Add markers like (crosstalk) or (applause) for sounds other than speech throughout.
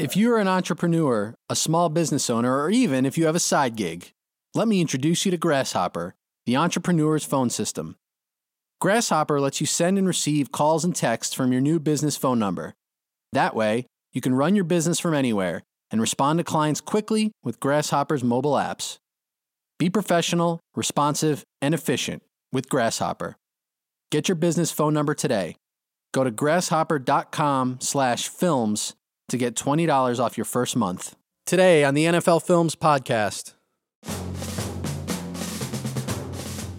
If you're an entrepreneur, a small business owner, or even if you have a side gig, let me introduce you to Grasshopper, the entrepreneur's phone system. Grasshopper lets you send and receive calls and texts from your new business phone number. That way, you can run your business from anywhere and respond to clients quickly with Grasshopper's mobile apps. Be professional, responsive, and efficient with Grasshopper. Get your business phone number today. Go to grasshopper.com/films to get $20 off your first month. Today on the NFL Films podcast,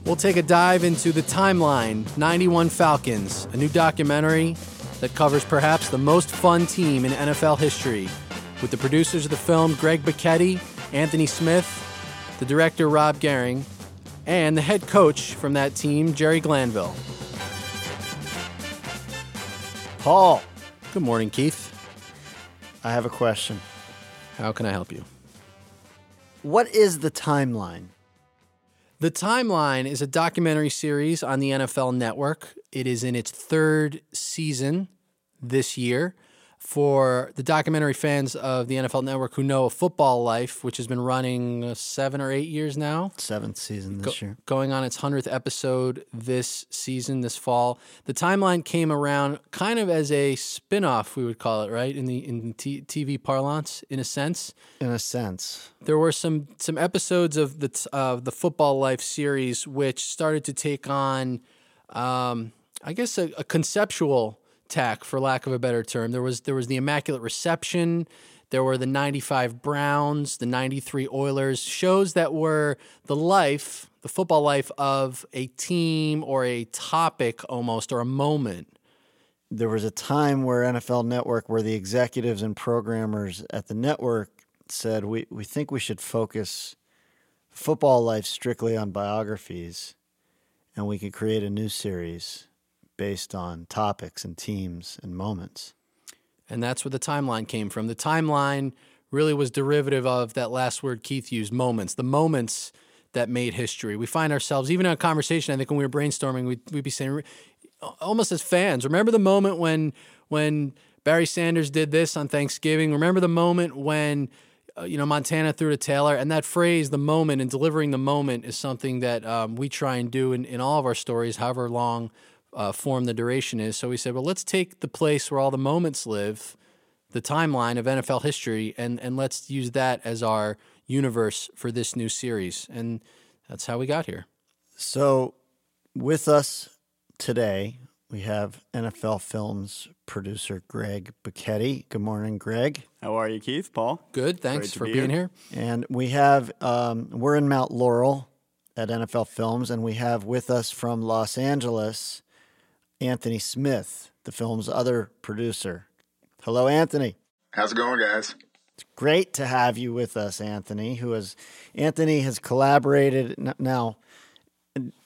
we'll take a dive into the timeline 91 Falcons, a new documentary that covers perhaps the most fun team in NFL history with the producers of the film Greg Bocchetti, Anthony Smith, the director Rob Gehring, and the head coach from that team, Jerry Glanville. Paul, Good morning, Keith. I have a question. How can I help you? What is the timeline? The Timeline is a documentary series on the NFL Network. It is in its third season this year. For the documentary fans of the NFL Network who know Football Life, which has been running uh, seven or eight years now, Seventh season this go- year. going on its 100th episode this season, this fall. The timeline came around kind of as a spin off, we would call it, right? In the in t- TV parlance, in a sense. In a sense. There were some some episodes of the t- of the Football Life series which started to take on, um, I guess, a, a conceptual tack, for lack of a better term. There was there was the Immaculate Reception. There were the 95 Browns, the 93 Oilers, shows that were the life, the football life of a team or a topic almost, or a moment. There was a time where NFL Network, where the executives and programmers at the network said, we, we think we should focus football life strictly on biographies and we could create a new series based on topics and teams and moments. And that's where the timeline came from. The timeline really was derivative of that last word Keith used moments, the moments that made history. We find ourselves, even in a conversation, I think when we were brainstorming, we'd, we'd be saying, almost as fans, remember the moment when, when Barry Sanders did this on Thanksgiving? Remember the moment when, uh, you know, Montana threw to Taylor? And that phrase, the moment, and delivering the moment is something that um, we try and do in, in all of our stories, however long uh, form the duration is. So we said, well, let's take the place where all the moments live, the timeline of NFL history, and and let's use that as our universe for this new series. And that's how we got here. So, with us today, we have NFL Films producer Greg Bocchetti. Good morning, Greg. How are you, Keith? Paul? Good. Thanks Great for be being here. here. And we have, um, we're in Mount Laurel at NFL Films, and we have with us from Los Angeles Anthony Smith, the film's other producer. Hello, Anthony. How's it going, guys? It's great to have you with us, Anthony. Who has Anthony has collaborated now.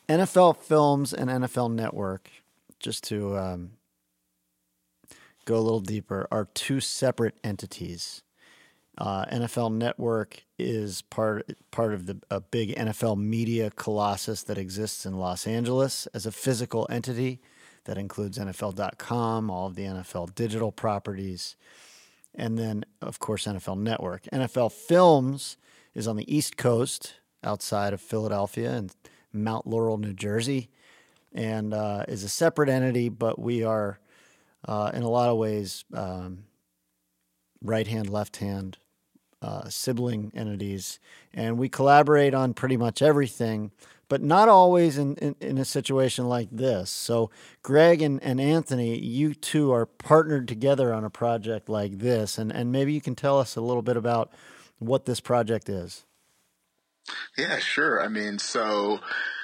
NFL Films and NFL Network, just to um, go a little deeper, are two separate entities. Uh, NFL Network is part part of the a big NFL media colossus that exists in Los Angeles as a physical entity that includes NFL.com, all of the NFL digital properties, and then of course NFL Network. NFL Films is on the East Coast, outside of Philadelphia and Mount Laurel, New Jersey, and uh, is a separate entity, but we are uh, in a lot of ways um, right hand, left hand uh, sibling entities, and we collaborate on pretty much everything, but not always in, in, in a situation like this. So, Greg and, and Anthony, you two are partnered together on a project like this, and, and maybe you can tell us a little bit about what this project is. Yeah, sure. I mean, so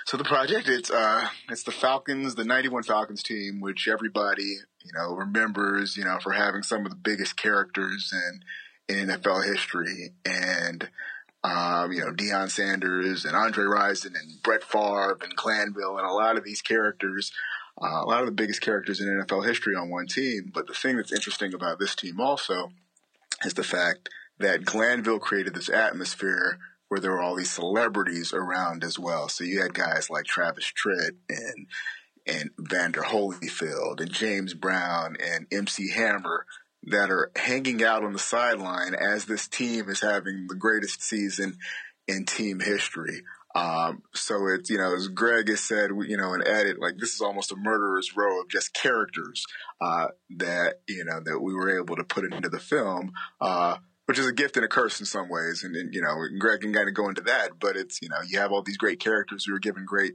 so the project it's uh it's the Falcons, the 91 Falcons team which everybody, you know, remembers, you know, for having some of the biggest characters in in NFL history and um, you know, Deion Sanders and Andre Rison and Brett Favre and Glanville and a lot of these characters, uh, a lot of the biggest characters in NFL history on one team. But the thing that's interesting about this team also is the fact that Glanville created this atmosphere where there were all these celebrities around as well. So you had guys like Travis Tritt and and Evander Holyfield and James Brown and MC Hammer that are hanging out on the sideline as this team is having the greatest season in team history. Um, so it's, you know, as Greg has said, you know, in edit, like this is almost a murderer's row of just characters, uh, that, you know, that we were able to put into the film, uh, which is a gift and a curse in some ways. And, and, you know, Greg can kind of go into that, but it's, you know, you have all these great characters who are given great,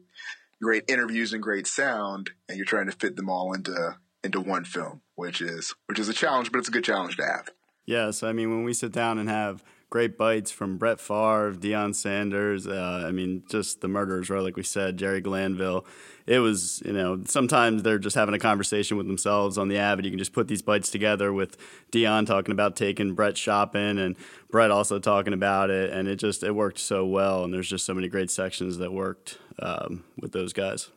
great interviews and great sound, and you're trying to fit them all into, into one film, which is, which is a challenge, but it's a good challenge to have. Yes. I mean, when we sit down and have, great bites from Brett Favre, Deion Sanders. Uh, I mean, just the murderers, right? Like we said, Jerry Glanville. It was, you know, sometimes they're just having a conversation with themselves on the Avid. You can just put these bites together with Deion talking about taking Brett shopping and Brett also talking about it, and it just it worked so well. And there's just so many great sections that worked um, with those guys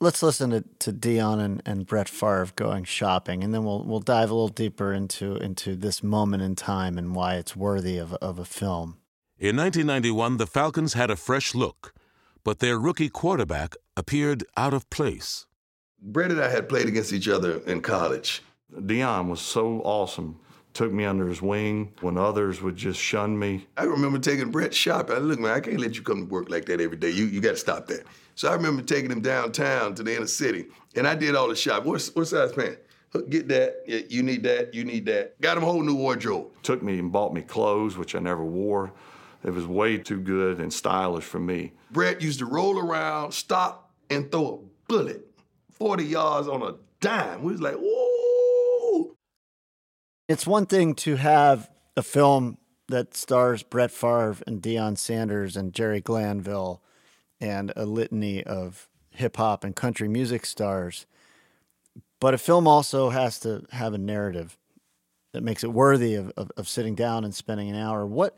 let's listen to, to Deion and, and Brett Favre going shopping, and then we'll we'll dive a little deeper into into this moment in time and why it's worthy of, of a film. In 1991, the Falcons had a fresh look, but their rookie quarterback appeared out of place. Brett and I had played against each other in college. Deion was so awesome. Took me under his wing when others would just shun me. I remember taking Brett shopping. I look, man, I can't let you come to work like that every day. You you got to stop that. So I remember taking him downtown to the inner city, and I did all the shopping. What, what size pants? Get that. Yeah, you need that. You need that. Got him a whole new wardrobe. Took me and bought me clothes, which I never wore. It was way too good and stylish for me. Brett used to roll around, stop, and throw a bullet 40 yards on a dime. We was like, whoa. It's one thing to have a film that stars Brett Favre and Deion Sanders and Jerry Glanville and a litany of hip hop and country music stars. But a film also has to have a narrative that makes it worthy of, of, of, sitting down and spending an hour. What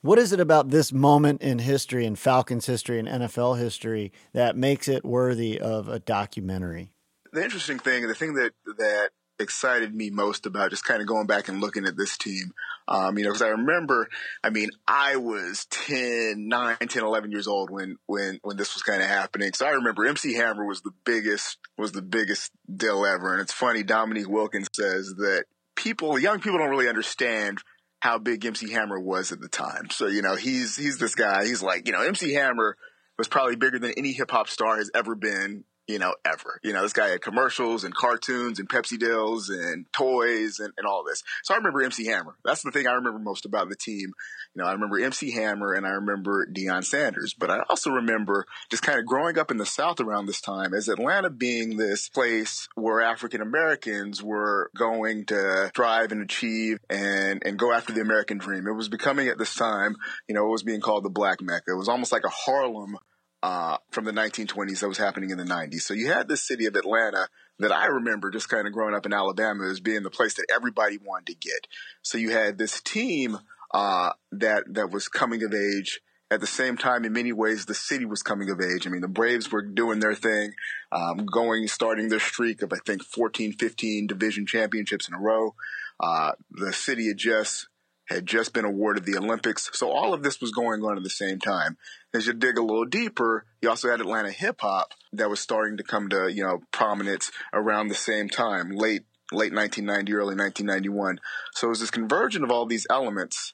what is it about this moment in history, in Falcons history, and NFL history, that makes it worthy of a documentary? The interesting thing, the thing that that excited me most about just kind of going back and looking at this team. Um, you know, because I remember, I mean, I was 10, 9, 10, 11 years old when, when, when this was kind of happening. So I remember MC Hammer was the biggest, was the biggest deal ever. And it's funny, Dominique Wilkins says that people, young people don't really understand how big MC Hammer was at the time. So, you know, he's, he's this guy, he's like, you know, MC Hammer was probably bigger than any hip hop star has ever been you know, ever. You know, this guy had commercials and cartoons and Pepsi deals and toys and, and all this. So I remember MC Hammer. That's the thing I remember most about the team. You know, I remember MC Hammer and I remember Deion Sanders, but I also remember just kind of growing up in the South around this time as Atlanta being this place where African Americans were going to strive and achieve and, and go after the American dream. It was becoming at this time, you know, it was being called the Black Mecca. It was almost like a Harlem uh, from the 1920s that was happening in the 90s. So you had this city of Atlanta that I remember just kind of growing up in Alabama as being the place that everybody wanted to get. So you had this team uh, that that was coming of age. At the same time, in many ways, the city was coming of age. I mean, the Braves were doing their thing, um, going, starting their streak of, I think, 14, 15 division championships in a row. Uh, the city had just had just been awarded the Olympics. So all of this was going on at the same time. As you dig a little deeper, you also had Atlanta hip hop that was starting to come to, you know, prominence around the same time, late late 1990, early 1991. So it was this conversion of all these elements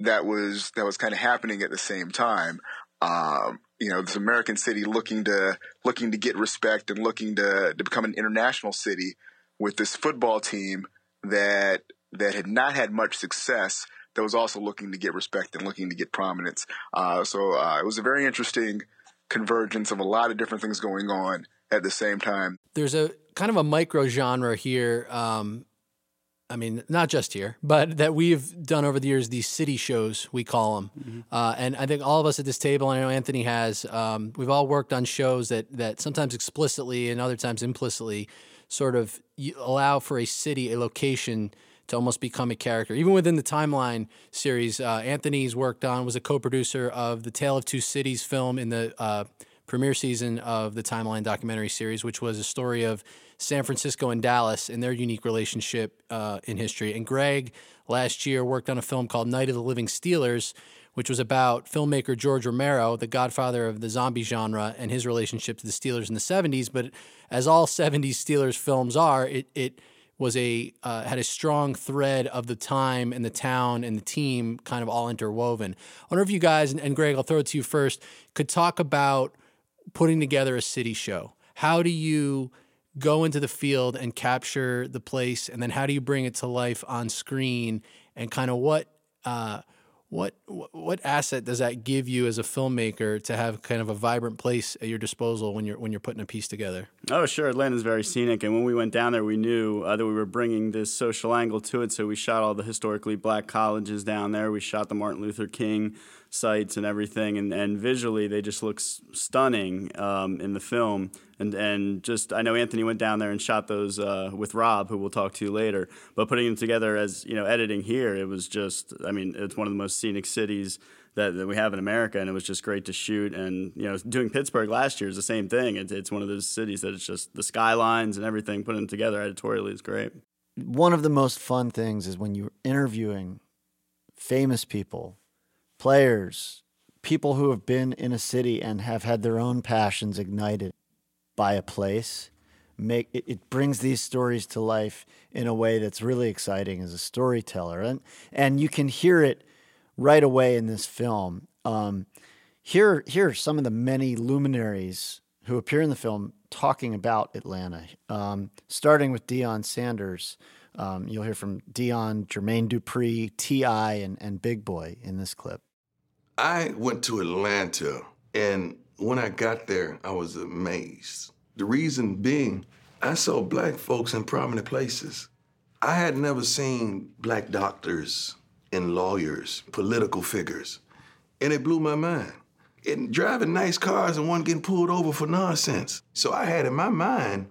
that was that was kind of happening at the same time. Um, you know, this American city looking to looking to get respect and looking to to become an international city with this football team that that had not had much success that was also looking to get respect and looking to get prominence. Uh, so uh, it was a very interesting convergence of a lot of different things going on at the same time. There's a kind of a micro genre here. Um, I mean, not just here, but that we've done over the years, these city shows, we call them. Mm-hmm. Uh, and I think all of us at this table, I know Anthony has, um, we've all worked on shows that, that sometimes explicitly and other times implicitly sort of allow for a city, a location to almost become a character. Even within the Timeline series, uh, Anthony's worked on was a co-producer of the Tale of Two Cities film in the uh, premiere season of the Timeline documentary series, which was a story of San Francisco and Dallas and their unique relationship uh, in history. And Greg last year worked on a film called Night of the Living Steelers, which was about filmmaker George Romero, the godfather of the zombie genre, and his relationship to the Steelers in the 70s. But as all 70s Steelers films are, it, it was a uh, had a strong thread of the time and the town and the team kind of all interwoven. I wonder if you guys and, and Greg, I'll throw it to you first, could talk about putting together a city show. How do you go into the field and capture the place, and then how do you bring it to life on screen? And kind of what uh, what what asset does that give you as a filmmaker to have kind of a vibrant place at your disposal when you're when you're putting a piece together? Oh, sure. Atlanta's very scenic, and when we went down there, we knew uh, that we were bringing this social angle to it. So we shot all the historically black colleges down there. We shot the Martin Luther King sites and everything, and, and visually they just look stunning um, in the film. And and just I know Anthony went down there and shot those uh, with Rob, who we'll talk to later. But putting them together as you know editing here, it was just I mean it's one of the most scenic cities that, that we have in America, and it was just great to shoot. And you know, doing Pittsburgh last year is the same thing. It's one of those cities that it's just the skylines and everything putting them together editorially is great. One of the most fun things is when you're interviewing famous people players, people who have been in a city and have had their own passions ignited by a place. Make it, it brings these stories to life in a way that's really exciting as a storyteller, and and you can hear it right away in this film. Um, here, here are some of the many luminaries who appear in the film talking about Atlanta, um, starting with Deion Sanders. Um, you'll hear from Deion, Jermaine Dupri, T.I., and, and Big Boi in this clip. I went to Atlanta, and when I got there, I was amazed. The reason being, I saw black folks in prominent places. I had never seen black doctors and lawyers, political figures, and it blew my mind. And driving nice cars and one getting pulled over for nonsense. So I had in my mind,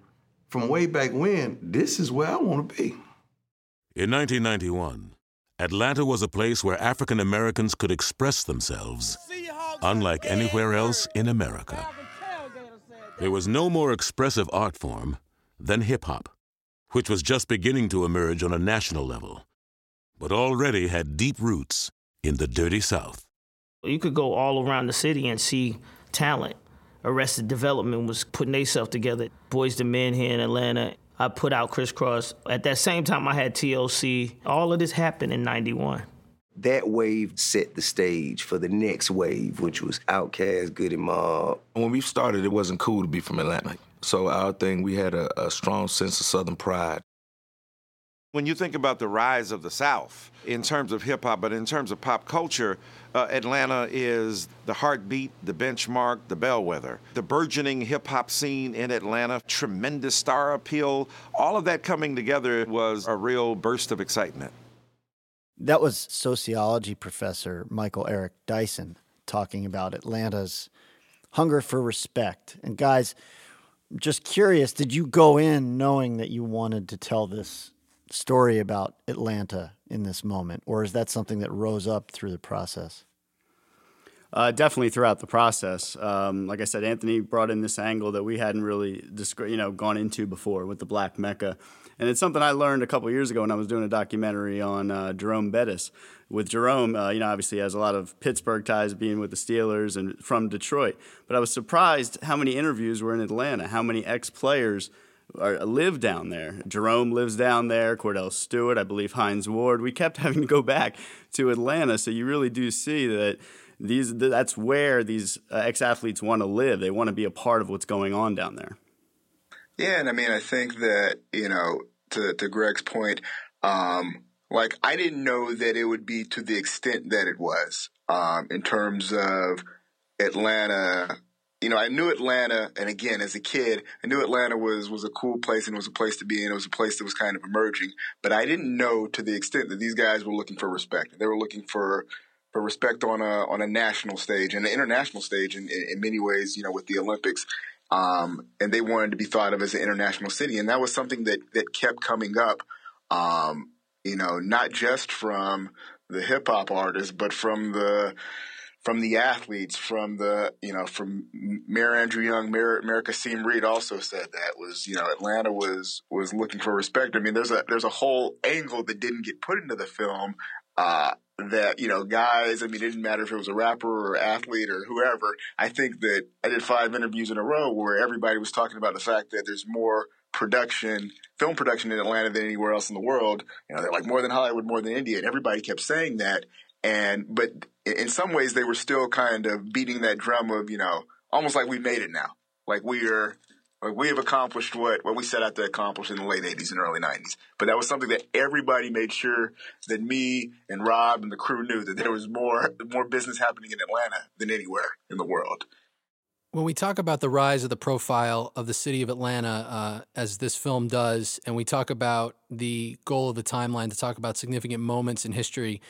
from way back when, this is where I want to be. In 1991, Atlanta was a place where African Americans could express themselves, unlike anywhere else in America. There was no more expressive art form than hip hop, which was just beginning to emerge on a national level, but already had deep roots in the dirty South. You could go all around the city and see talent. Arrested Development was putting themselves together. Boyz II Men here in Atlanta, I put out Kris Kross. At that same time, I had TLC. All of this happened in 91. That wave set the stage for the next wave, which was Outkast, Goodie Mob. When we started, it wasn't cool to be from Atlanta. So our thing, we had a, a strong sense of Southern pride. When you think about the rise of the South in terms of hip hop, but in terms of pop culture, uh, Atlanta is the heartbeat, the benchmark, the bellwether. The burgeoning hip hop scene in Atlanta, tremendous star appeal, all of that coming together was a real burst of excitement. That was sociology professor Michael Eric Dyson talking about Atlanta's hunger for respect. And guys, just curious, did you go in knowing that you wanted to tell this story about Atlanta in this moment, or is that something that rose up through the process? Uh, definitely throughout the process. Um, like I said, Anthony brought in this angle that we hadn't really, you know, gone into before with the Black Mecca, and it's something I learned a couple years ago when I was doing a documentary on uh, Jerome Bettis. With Jerome, uh, you know, obviously has a lot of Pittsburgh ties, being with the Steelers and from Detroit. But I was surprised how many interviews were in Atlanta, how many ex players are, live down there. Jerome lives down there, Kordell Stewart, I believe Hines Ward. We kept (laughs) having to go back to Atlanta, so you really do see that these that's where these uh, ex athletes want to live. They want to be a part of what's going on down there. Yeah, and I mean, I think that you know, to to Greg's point, um, like I didn't know that it would be to the extent that it was um, in terms of Atlanta you know, I knew Atlanta, and again, as a kid, I knew Atlanta was was a cool place and it was a place to be in. It was a place that was kind of emerging, but I didn't know to the extent that these guys were looking for respect. They were looking for for respect on a on a national stage and an international stage, in, in, in many ways. You know, with the Olympics, um, and they wanted to be thought of as an international city, and that was something that that kept coming up. Um, you know, not just from the hip hop artists, but from the from the athletes, from the you know, from Mayor Andrew Young, Mayor, Mayor Kasim Reed also said that was you know Atlanta was was looking for respect. I mean, there's a there's a whole angle that didn't get put into the film. Uh, that you know, guys. I mean, it didn't matter if it was a rapper or athlete or whoever. I think that I did five interviews in a row where everybody was talking about the fact that there's more production, film production in Atlanta than anywhere else in the world. You know, they're like more than Hollywood, more than India, and everybody kept saying that. And but in some ways, they were still kind of beating that drum of you know, almost like we made it now, like we are. Like we have accomplished what, what we set out to accomplish in the late 80s and early 90s. But that was something that everybody made sure that me and Rob and the crew knew that there was more more business happening in Atlanta than anywhere in the world. When we talk about the rise of the profile of the city of Atlanta, uh, as this film does, and we talk about the goal of the timeline to talk about significant moments in history,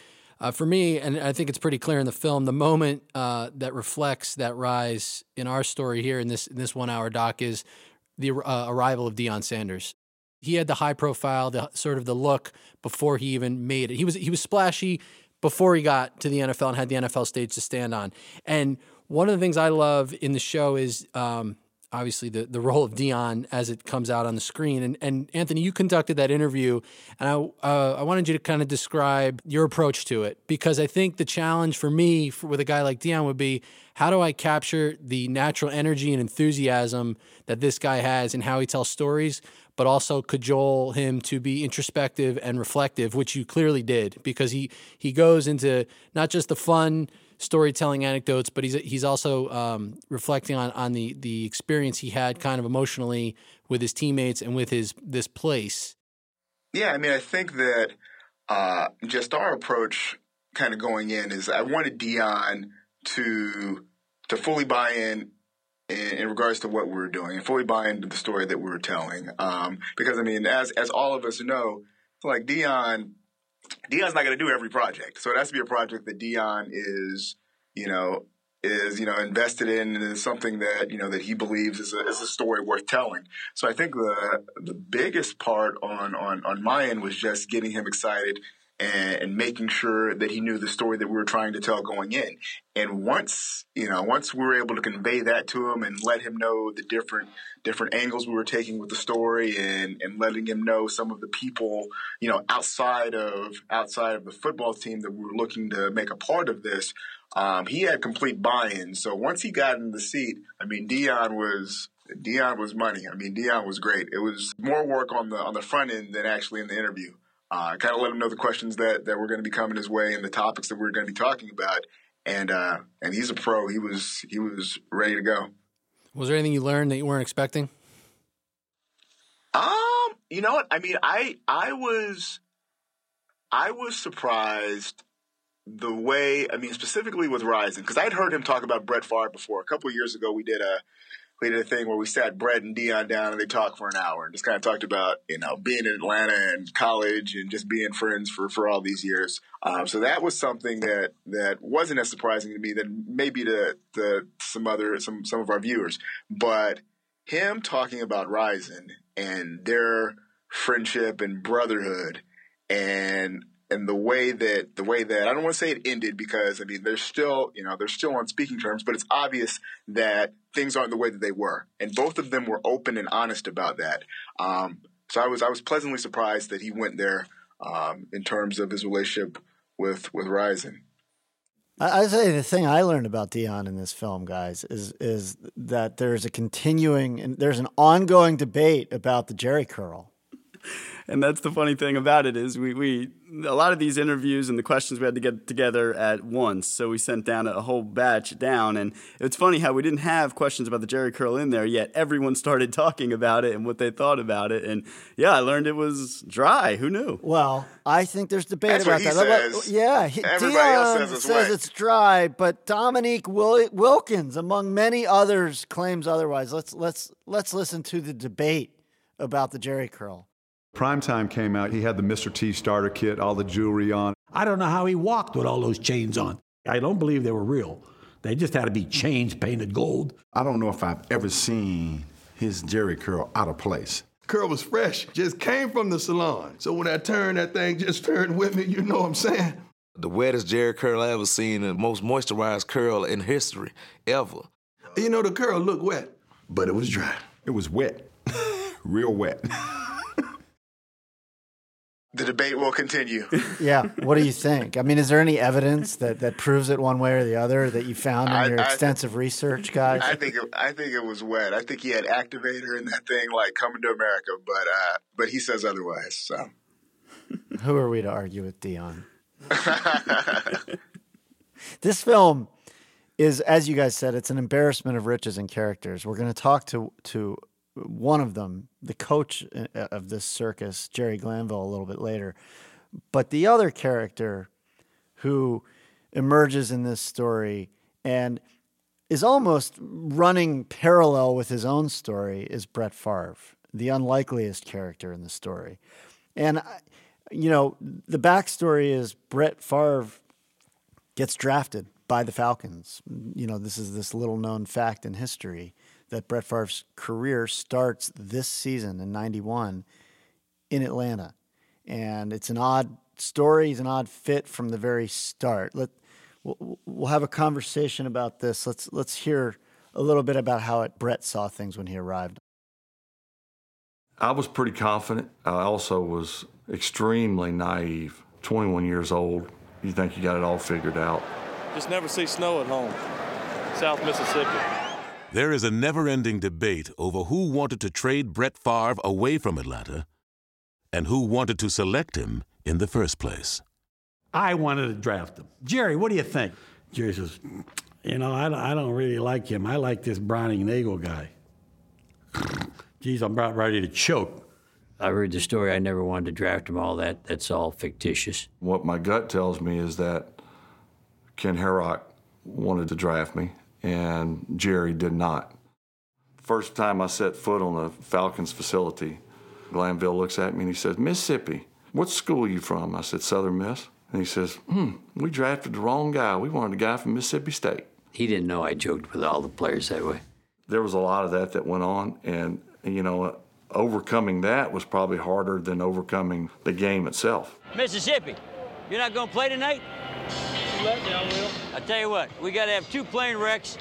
uh, for me, and I think it's pretty clear in the film, the moment uh, that reflects that rise in our story here in this in this one hour doc is the uh, arrival of Deion Sanders. He had the high profile, the sort of the look before he even made it. He was he was splashy before he got to the NFL and had the NFL stage to stand on. And one of the things I love in the show is um, obviously the, the role of Deion as it comes out on the screen. And, and Anthony, you conducted that interview, and I, uh, I wanted you to kind of describe your approach to it because I think the challenge for me for, with a guy like Deion would be how do I capture the natural energy and enthusiasm that this guy has and how he tells stories, but also cajole him to be introspective and reflective, which you clearly did because he he goes into not just the fun storytelling anecdotes, but he's he's also um, reflecting on on the the experience he had kind of emotionally with his teammates and with his this place. Yeah, I mean, I think that uh, just our approach, kind of going in, is I wanted Deion to to fully buy in in, regards to what we were doing and fully buy into the story that we were telling. Um, because I mean, as as all of us know, like Deion Deion's not going to do every project. So it has to be a project that Deion is, you know, is you know invested in and is something that you know that he believes is a, is a story worth telling. So I think the the biggest part on on on my end was just getting him excited and, and, making sure that he knew the story that we were trying to tell going in. And once, you know, once we were able to convey that to him and let him know the different different angles we were taking with the story and, and letting him know some of the people, you know, outside of outside of the football team that we were looking to make a part of this, um, he had complete buy-in. So once he got in the seat, I mean, Deion was Deion was money. I mean, Deion was great. It was more work on the on the front end than actually in the interview uh, kind of let him know the questions that, that were going to be coming his way and the topics that we are going to be talking about. And uh, and he's a pro. He was he was ready to go. Was there anything you learned that you weren't expecting? Um, you know what? I mean, I I was I was surprised the way I mean specifically with Rison because I'd heard him talk about Brett Favre before. A couple years ago, we did a we did a thing where we sat Brett and Deion down and they talked for an hour and just kind of talked about you know being in Atlanta and college and just being friends for for all these years. Um, so that was something that that wasn't as surprising to me than maybe to, to some other some some of our viewers, but him talking about Rison and their friendship and brotherhood and and the way that the way that I don't want to say it ended because I mean they're still you know they're still on speaking terms, but it's obvious that things aren't the way that they were, and both of them were open and honest about that. Um, so I was I was pleasantly surprised that he went there um, in terms of his relationship with with Rison. I, I say the thing I learned about Deion in this film, guys, is is that there's a continuing and there's an ongoing debate about the Jheri curl and that's the funny thing about it is we, we a lot of these interviews and the questions we had to get together at once. So we sent down a whole batch down, and it's funny how we didn't have questions about the Jheri curl in there yet. Everyone started talking about it and what they thought about it, and yeah, I learned it was dry. Who knew? Well, I think there's debate That's about that. Says. Yeah, Everybody Deion else says, it's, says it's dry, but Dominique Wil- Wilkins, among many others, claims otherwise. Let's let's let's listen to the debate about the Jheri curl. Primetime came out. He had the Mr. T starter kit, all the jewelry on. I don't know how he walked with all those chains on. I don't believe they were real. They just had to be chains painted gold. I don't know if I've ever seen his Jheri curl out of place. Curl was fresh, just came from the salon. So when I turned, that thing just turned with me, you know what I'm saying? The wettest Jheri curl I ever seen, the most moisturized curl in history, ever. You know, the curl looked wet, but it was dry. It was wet, (laughs) real wet. (laughs) The debate will continue. (laughs) yeah. What do you think? I mean, is there any evidence that, that proves it one way or the other that you found in I- your I- extensive research, guys? I think it, I think it was wet. I think he had activator in that thing, like coming to America, but uh, but he says otherwise. So Who are we to argue with Deion? (laughs) this film is, as you guys said, it's an embarrassment of riches and characters. We're going to talk to to one of them, the coach uh, of this circus, Jerry Glanville, a little bit later. But the other character who emerges in this story and is almost running parallel with his own story is Brett Favre, the unlikeliest character in the story. And, you know, the backstory is Brett Favre gets drafted by the Falcons. You know, this is this little known fact in history that Brett Favre's career starts this season in 91 in Atlanta. And it's an odd story, it's an odd fit from the very start. Let we'll, we'll have a conversation about this. Let's let's hear a little bit about how it, Brett saw things when he arrived. I was pretty confident. I also was extremely naive. 21 years old. You think you got it all figured out. Just never see snow at home. South Mississippi. There is a never ending debate over who wanted to trade Brett Favre away from Atlanta and who wanted to select him in the first place. I wanted to draft him. Jerry, what do you think? Jerry says, You know, I, don't- I don't really like him. I like this Browning Nagle guy. Geez, I'm about ready to choke. I heard the story. I never wanted to draft him. All that. That's all fictitious. What my gut tells me is that Ken Herock wanted to draft me, and Jerry did not. First time I set foot on the Falcons facility, Glanville looks at me and he says, Mississippi, what school are you from? I said, Southern Miss. And he says, hmm, we drafted the wrong guy. We wanted a guy from Mississippi State. He didn't know I joked with all the players that way. There was a lot of that that went on, and, you know, overcoming that was probably harder than overcoming the game itself. Mississippi, you're not going to play tonight? Let me, I will. I tell you what, we got to have two plane wrecks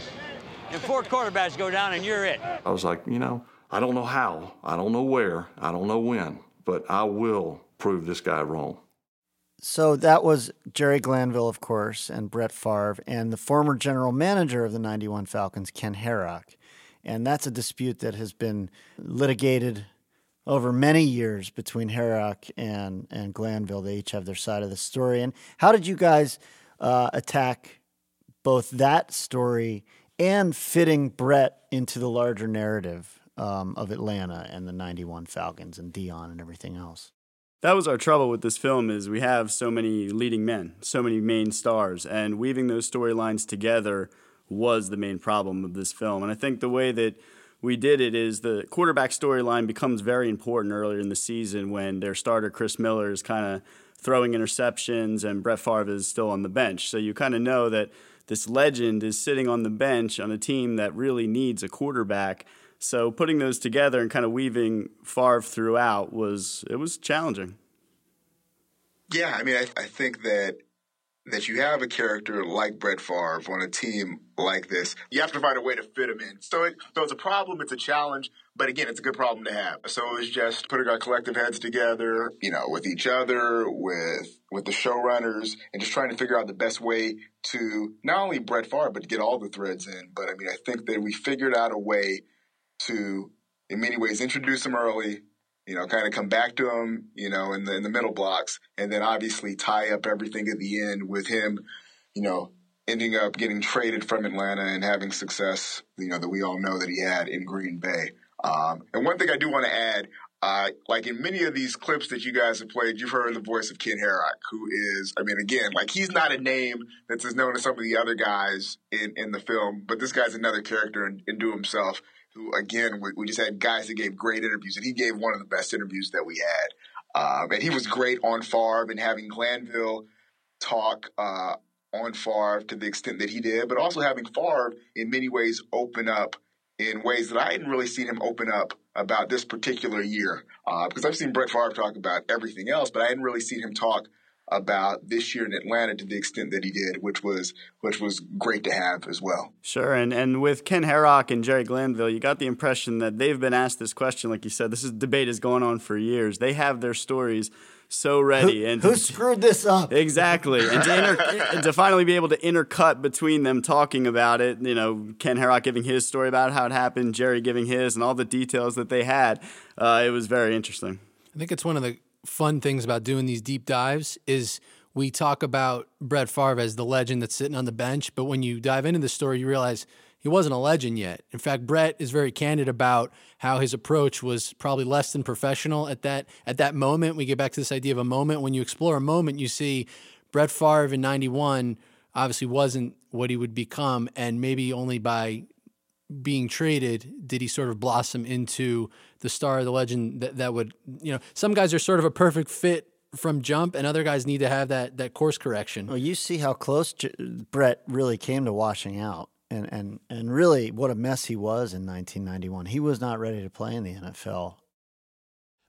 and four quarterbacks go down, and you're it. I was like, you know, I don't know how, I don't know where, I don't know when, but I will prove this guy wrong. So that was Jerry Glanville, of course, and Brett Favre, and the former general manager of the 91 Falcons, Ken Herock. And that's a dispute that has been litigated over many years between Herock and, and Glanville. They each have their side of the story. And how did you guys uh, attack both that story and fitting Brett into the larger narrative um, of Atlanta and the 91 Falcons and Deion and everything else? That was our trouble with this film is we have so many leading men, so many main stars, and weaving those storylines together was the main problem of this film. And I think the way that we did it is the quarterback storyline becomes very important earlier in the season when their starter Chris Miller is kind of throwing interceptions and Brett Favre is still on the bench. So you kind of know that this legend is sitting on the bench on a team that really needs a quarterback. So putting those together and kind of weaving Favre throughout was it was challenging. Yeah, I mean, I, I think that that you have a character like Brett Favre on a team like this, you have to find a way to fit him in. So, it, so it's a problem, it's a challenge, but again, it's a good problem to have. So it was just putting our collective heads together, you know, with each other, with with the showrunners, and just trying to figure out the best way to not only Brett Favre, but to get all the threads in. But I mean, I think that we figured out a way to, in many ways, introduce him early, you know, kind of come back to him, you know, in the in the middle blocks, and then obviously tie up everything at the end with him, you know, ending up getting traded from Atlanta and having success, you know, that we all know that he had in Green Bay. Um, and one thing I do want to add, uh, like in many of these clips that you guys have played, you've heard the voice of Ken Herock, who is, I mean, again, like he's not a name that's as known as some of the other guys in, in the film, but this guy's another character in, into himself who again we, we, just had guys that gave great interviews, and he gave one of the best interviews that we had. Um, and he was great on Favre and having Glanville talk uh, on Favre to the extent that he did, but also having Favre in many ways open up in ways that I hadn't really seen him open up about this particular year. Uh, because I've seen Brett Favre talk about everything else, but I hadn't really seen him talk about this year in Atlanta to the extent that he did, which was which was great to have as well. Sure, and and with Ken Herock and Jerry Glanville, you got the impression that they've been asked this question, like you said. This is debate is going on for years. They have their stories so ready. Who, and who screwed this up? Exactly, and to, inter, and (laughs) to finally be able to intercut between them talking about it. You know, Ken Herock giving his story about how it happened, Jerry giving his, and all the details that they had. Uh, it was very interesting. I think it's one of the fun things about doing these deep dives is we talk about Brett Favre as the legend that's sitting on the bench, but when you dive into the story, you realize he wasn't a legend yet. In fact, Brett is very candid about how his approach was probably less than professional at that at that moment. We get back to this idea of a moment. When you explore a moment, you see Brett Favre in '91 obviously wasn't what he would become, and maybe only by being traded did he sort of blossom into the star, of the legend that, that would you know. Some guys are sort of a perfect fit from jump, and other guys need to have that that course correction. Well, you see how close J- Brett really came to washing out and and and really what a mess he was in 1991. He was not ready to play in the NFL.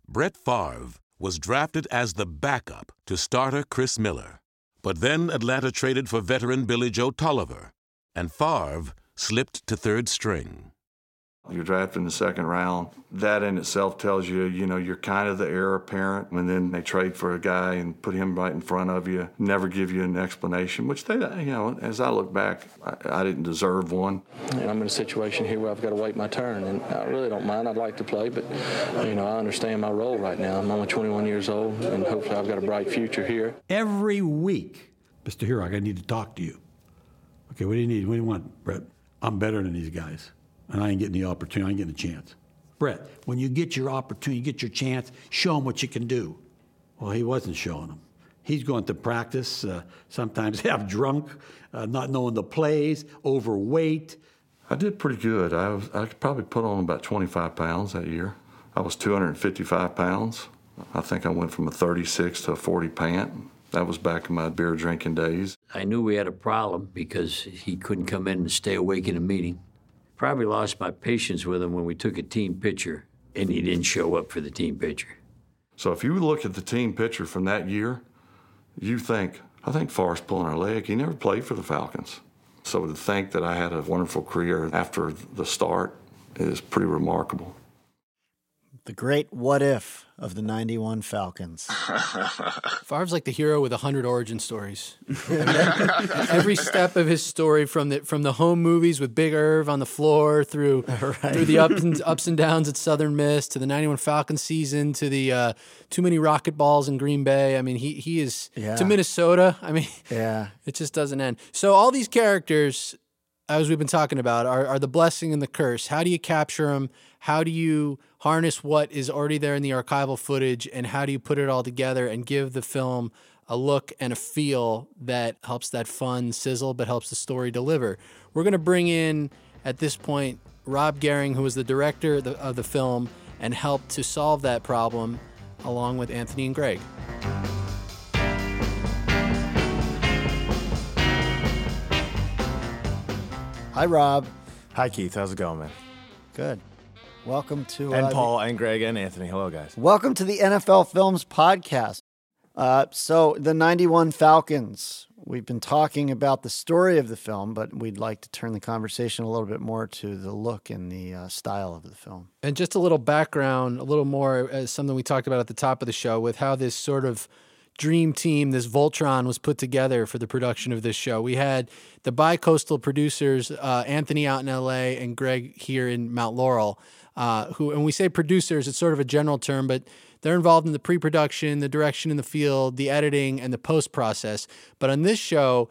Brett Favre was drafted as the backup to starter Chris Miller, but then Atlanta traded for veteran Billy Joe Tolliver, and Favre slipped to third string. You're drafted in the second round. That in itself tells you, you know, you're kind of the heir apparent. And then they trade for a guy and put him right in front of you, never give you an explanation, which they, you know, as I look back, I, I didn't deserve one. And I'm in a situation here where I've got to wait my turn. And I really don't mind. I'd like to play, but, you know, I understand my role right now. I'm only 21 years old, and hopefully I've got a bright future here. Every week, Mr. Herock, I need to talk to you. Okay, what do you need? What do you want, Brett? I'm better than these guys and I ain't getting the opportunity. I ain't getting a chance. Brett, when you get your opportunity, you get your chance, show them what you can do. Well, he wasn't showing them. He's going to practice, uh, sometimes (laughs) half drunk, uh, not knowing the plays, overweight. I did pretty good. I, was, I could probably put on about 25 pounds that year. I was 255 pounds. I think I went from a 36 to a 40 pant. That was back in my beer drinking days. I knew we had a problem because he couldn't come in and stay awake in a meeting. Probably lost my patience with him when we took a team picture and he didn't show up for the team picture. So if you look at the team picture from that year, you think, I think Favre's pulling our leg. He never played for the Falcons. So to think that I had a wonderful career after the start is pretty remarkable. The great what if of the 91 Falcons. (laughs) Favre's like the hero with 100 origin stories. (laughs) Every step of his story from the from the home movies with Big Irv on the floor through (laughs) right. through the ups and, ups and downs at Southern Miss to the 91 Falcons season to the uh, too many rocket balls in Green Bay. I mean, he he is yeah. to Minnesota. I mean, yeah. It just doesn't end. So all these characters as we've been talking about are, are the blessing and the curse. How do you capture them? How do you harness what is already there in the archival footage and how do you put it all together and give the film a look and a feel that helps that fun sizzle but helps the story deliver. We're going to bring in at this point Rob Gehring, who was the director of the, of the film and helped to solve that problem along with Anthony and Greg. Hi, Rob. Hi, Keith. How's it going, man? Good. Welcome to and uh, Paul and Greg and Anthony. Hello, guys. Welcome to the NFL Films podcast. Uh, so the '91 Falcons. We've been talking about the story of the film, but we'd like to turn the conversation a little bit more to the look and the uh, style of the film. And just a little background, a little more as something we talked about at the top of the show with how this sort of dream team, this Voltron, was put together for the production of this show. We had the bi-coastal producers, uh, Anthony out in L.A. and Greg here in Mount Laurel uh, who, and we say producers, it's sort of a general term, but they're involved in the pre production, the direction in the field, the editing, and the post process. But on this show,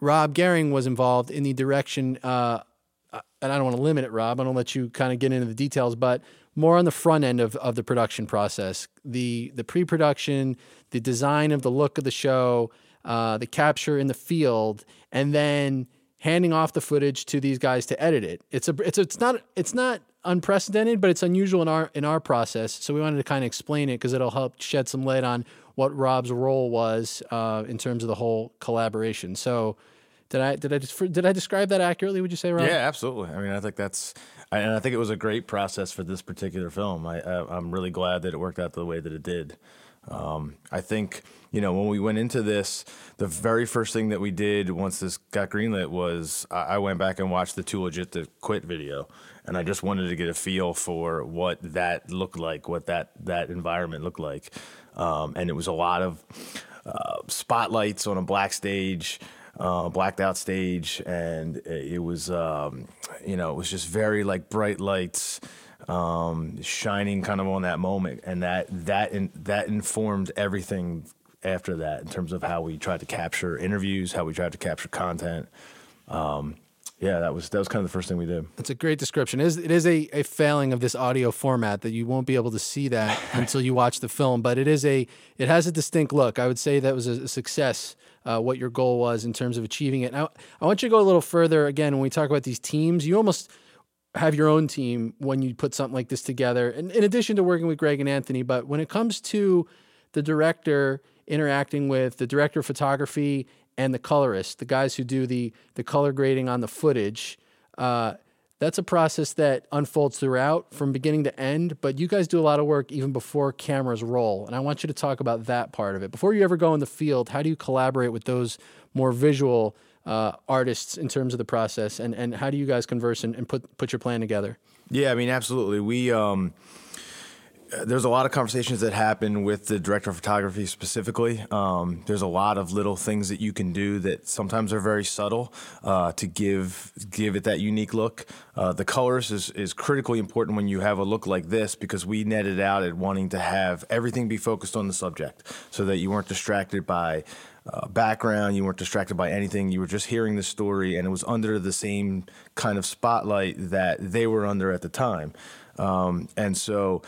Rob Gehring was involved in the direction. Uh, and I don't want to limit it, Rob. I don't let you kind of get into the details, but more on the front end of, of the production process, the the pre production, the design of the look of the show, uh, the capture in the field, and then handing off the footage to these guys to edit it. It's a it's a, it's not it's not unprecedented, but it's unusual in our in our process. So we wanted to kind of explain it because it'll help shed some light on what Rob's role was uh, in terms of the whole collaboration. So. Did I did I did I describe that accurately? Would you say, Rob? Yeah, absolutely. I mean, I think that's and I think it was a great process for this particular film. I, I am really glad that it worked out the way that it did. Um, I think you know when we went into this, the very first thing that we did once this got greenlit was I, I went back and watched the Too Legit to Quit video, and I just wanted to get a feel for what that looked like, what that that environment looked like, um, and it was a lot of uh, spotlights on a black stage. Uh, blacked out stage, and it was, um, you know, it was just very like bright lights, um, shining kind of on that moment, and that that in, that informed everything after that in terms of how we tried to capture interviews, how we tried to capture content. Um, yeah, that was that was kind of the first thing we did. It's a great description. It is, it is a, a failing of this audio format that you won't be able to see that (laughs) until you watch the film. But it is a it has a distinct look. I would say that was a, a success. Uh, what your goal was in terms of achieving it. Now, I want you to go a little further. Again, when we talk about these teams, you almost have your own team when you put something like this together. And in addition to working with Greg and Anthony, but when it comes to the director interacting with the director of photography and the colorist, the guys who do the the color grading on the footage. Uh, that's a process that unfolds throughout from beginning to end, but you guys do a lot of work even before cameras roll. And I want you to talk about that part of it. Before you ever go in the field, how do you collaborate with those more visual uh, artists in terms of the process? And, and how do you guys converse and, and put, put your plan together? Yeah, I mean, absolutely. We, um, there's a lot of conversations that happen with the director of photography specifically. Um, there's a lot of little things that you can do that sometimes are very subtle uh, to give give it that unique look. Uh, the colors is, is critically important when you have a look like this because we netted out at wanting to have everything be focused on the subject so that you weren't distracted by uh, background, you weren't distracted by anything. You were just hearing the story, and it was under the same kind of spotlight that they were under at the time. Um, and so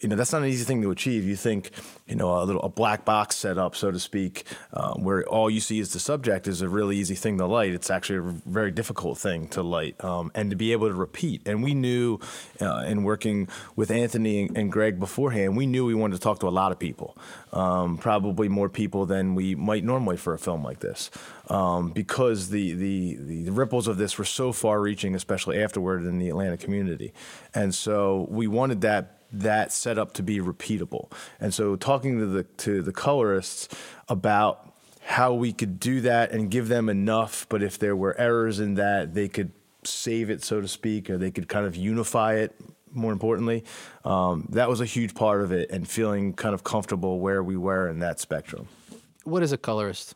you know that's not an easy thing to achieve. You think, you know, a little a black box setup, so to speak, um, where all you see is the subject is a really easy thing to light. It's actually a very difficult thing to light, um, and to be able to repeat. And we knew, uh, in working with Anthony and Greg beforehand, we knew we wanted to talk to a lot of people, um, probably more people than we might normally for a film like this, um, because the, the the ripples of this were so far-reaching, especially afterward in the Atlanta community, and so we wanted that that set up to be repeatable. And so talking to the to the colorists about how we could do that and give them enough, but if there were errors in that, they could save it, so to speak, or they could kind of unify it. More importantly, um, that was a huge part of it, and feeling kind of comfortable where we were in that spectrum. What is a colorist?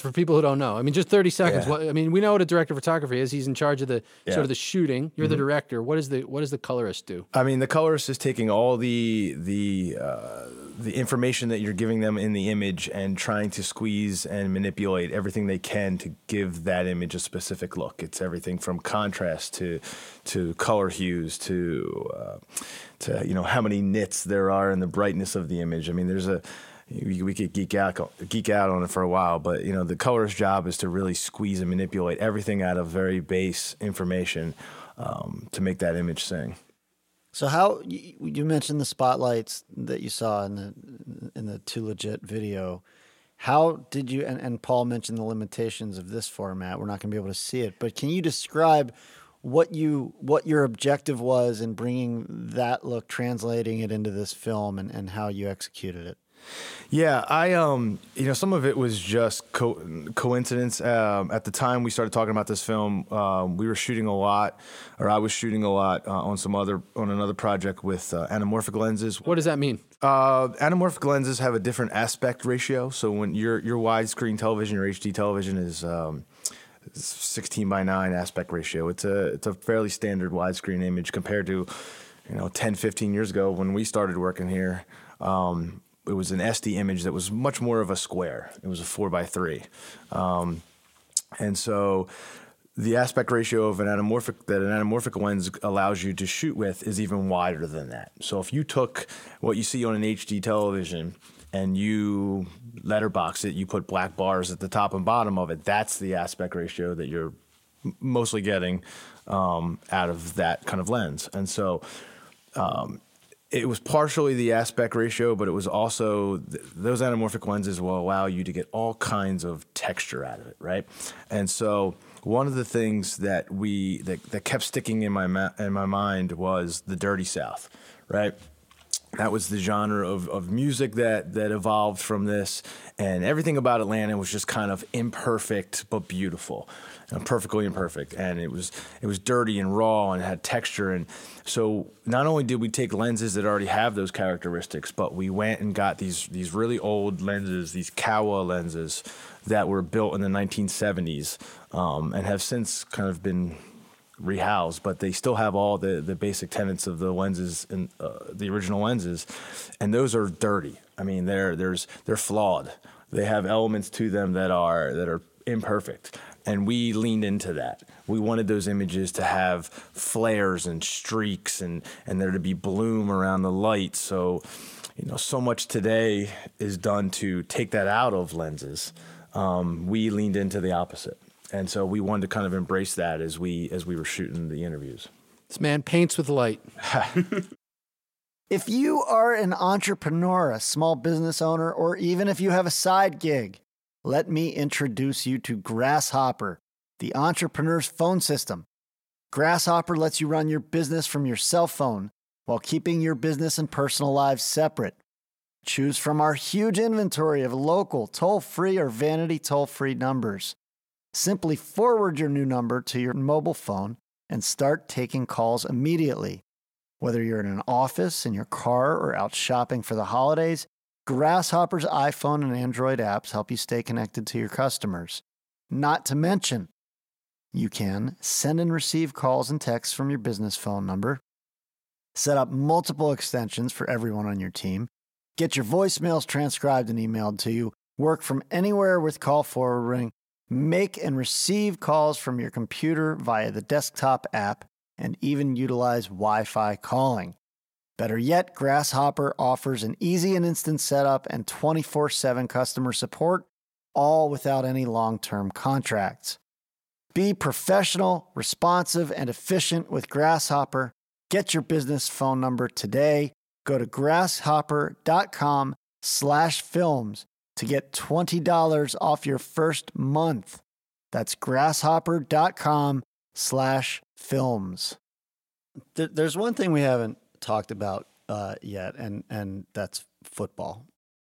For people who don't know. I mean, just 30 seconds. Yeah. What, I mean, we know what a director of photography is. He's in charge of the Yeah. sort of the shooting. You're the Mhm. director. What is the what does the colorist do? I mean, the colorist is taking all the the uh, the information that you're giving them in the image and trying to squeeze and manipulate everything they can to give that image a specific look. It's everything from contrast to to color hues to uh, to you know how many nits there are in the brightness of the image. I mean, there's a we, could geek out geek out on it for a while, but you know the colorist's job is to really squeeze and manipulate everything out of very base information um, to make that image sing. So how you, you mentioned the spotlights that you saw in the in the Too Legit video. How did you and, and Paul mentioned the limitations of this format? We're not going to be able to see it, but can you describe what you what your objective was in bringing that look, translating it into this film, and, and how you executed it? Yeah, I um, you know, some of it was just co- coincidence. Um, at the time we started talking about this film, um, we were shooting a lot, or I was shooting a lot uh, on some other on another project with uh, anamorphic lenses. What does that mean? Uh, anamorphic lenses have a different aspect ratio. So when your your widescreen television, your HD television is um, 16 by 9 aspect ratio. It's a it's a fairly standard widescreen image compared to you know 10 15 years ago when we started working here. Um, it was an SD image that was much more of a square. It was a 4 by 3. Um, and so the aspect ratio of an anamorphic that an anamorphic lens allows you to shoot with is even wider than that. So if you took what you see on an HD television and you letterbox it, you put black bars at the top and bottom of it, that's the aspect ratio that you're mostly getting um, out of that kind of lens. And so um, it was partially the aspect ratio, but it was also th- those anamorphic lenses will allow you to get all kinds of texture out of it, right? And so one of the things that we that, that kept sticking in my ma- in my mind was the dirty South, right? That was the genre of, of music that that evolved from this, and everything about Atlanta was just kind of imperfect but beautiful, you know, perfectly imperfect. And it was it was dirty and raw and had texture. And so not only did we take lenses that already have those characteristics, but we went and got these these really old lenses, these Kowa lenses that were built in the 1970s um, and have since kind of been rehoused, but they still have all the, the basic tenets of the lenses and uh, the original lenses, and those are dirty. I mean, they're there's they're flawed. They have elements to them that are that are imperfect, and we leaned into that. We wanted those images to have flares and streaks, and and there to be bloom around the light. So, you know, so much today is done to take that out of lenses. Um, we leaned into the opposite and so we wanted to kind of embrace that as we as we were shooting the interviews. This man paints with light. (laughs) If you are an entrepreneur, a small business owner, or even if you have a side gig, let me introduce you to Grasshopper, the entrepreneur's phone system. Grasshopper lets you run your business from your cell phone while keeping your business and personal lives separate. Choose from our huge inventory of local, toll free, or vanity toll free numbers. Simply forward your new number to your mobile phone and start taking calls immediately. Whether you're in an office, in your car, or out shopping for the holidays, Grasshopper's iPhone and Android apps help you stay connected to your customers. Not to mention, you can send and receive calls and texts from your business phone number, set up multiple extensions for everyone on your team, get your voicemails transcribed and emailed to you, work from anywhere with call forwarding, make and receive calls from your computer via the desktop app, and even utilize Wi Fi calling. Better yet, Grasshopper offers an easy and instant setup and 24 7 customer support, all without any long term contracts. Be professional, responsive, and efficient with Grasshopper. Get your business phone number today. Go to grasshopper.com slash films to get $20 off your first month. That's grasshopper.com slash films. There's one thing we haven't talked about uh, yet, and, and that's football.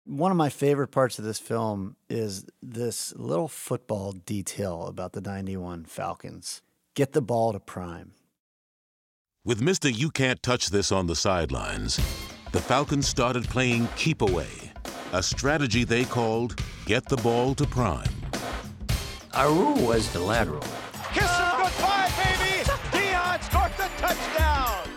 One of my favorite parts of this film is this little football detail about the 91 Falcons. Get the ball to prime. With Mr. You Can't Touch This on the sidelines, the Falcons started playing keep away, a strategy they called Get the Ball to Prime. Our rule was the lateral. Kiss him goodbye, baby! Deion scores the touchdown!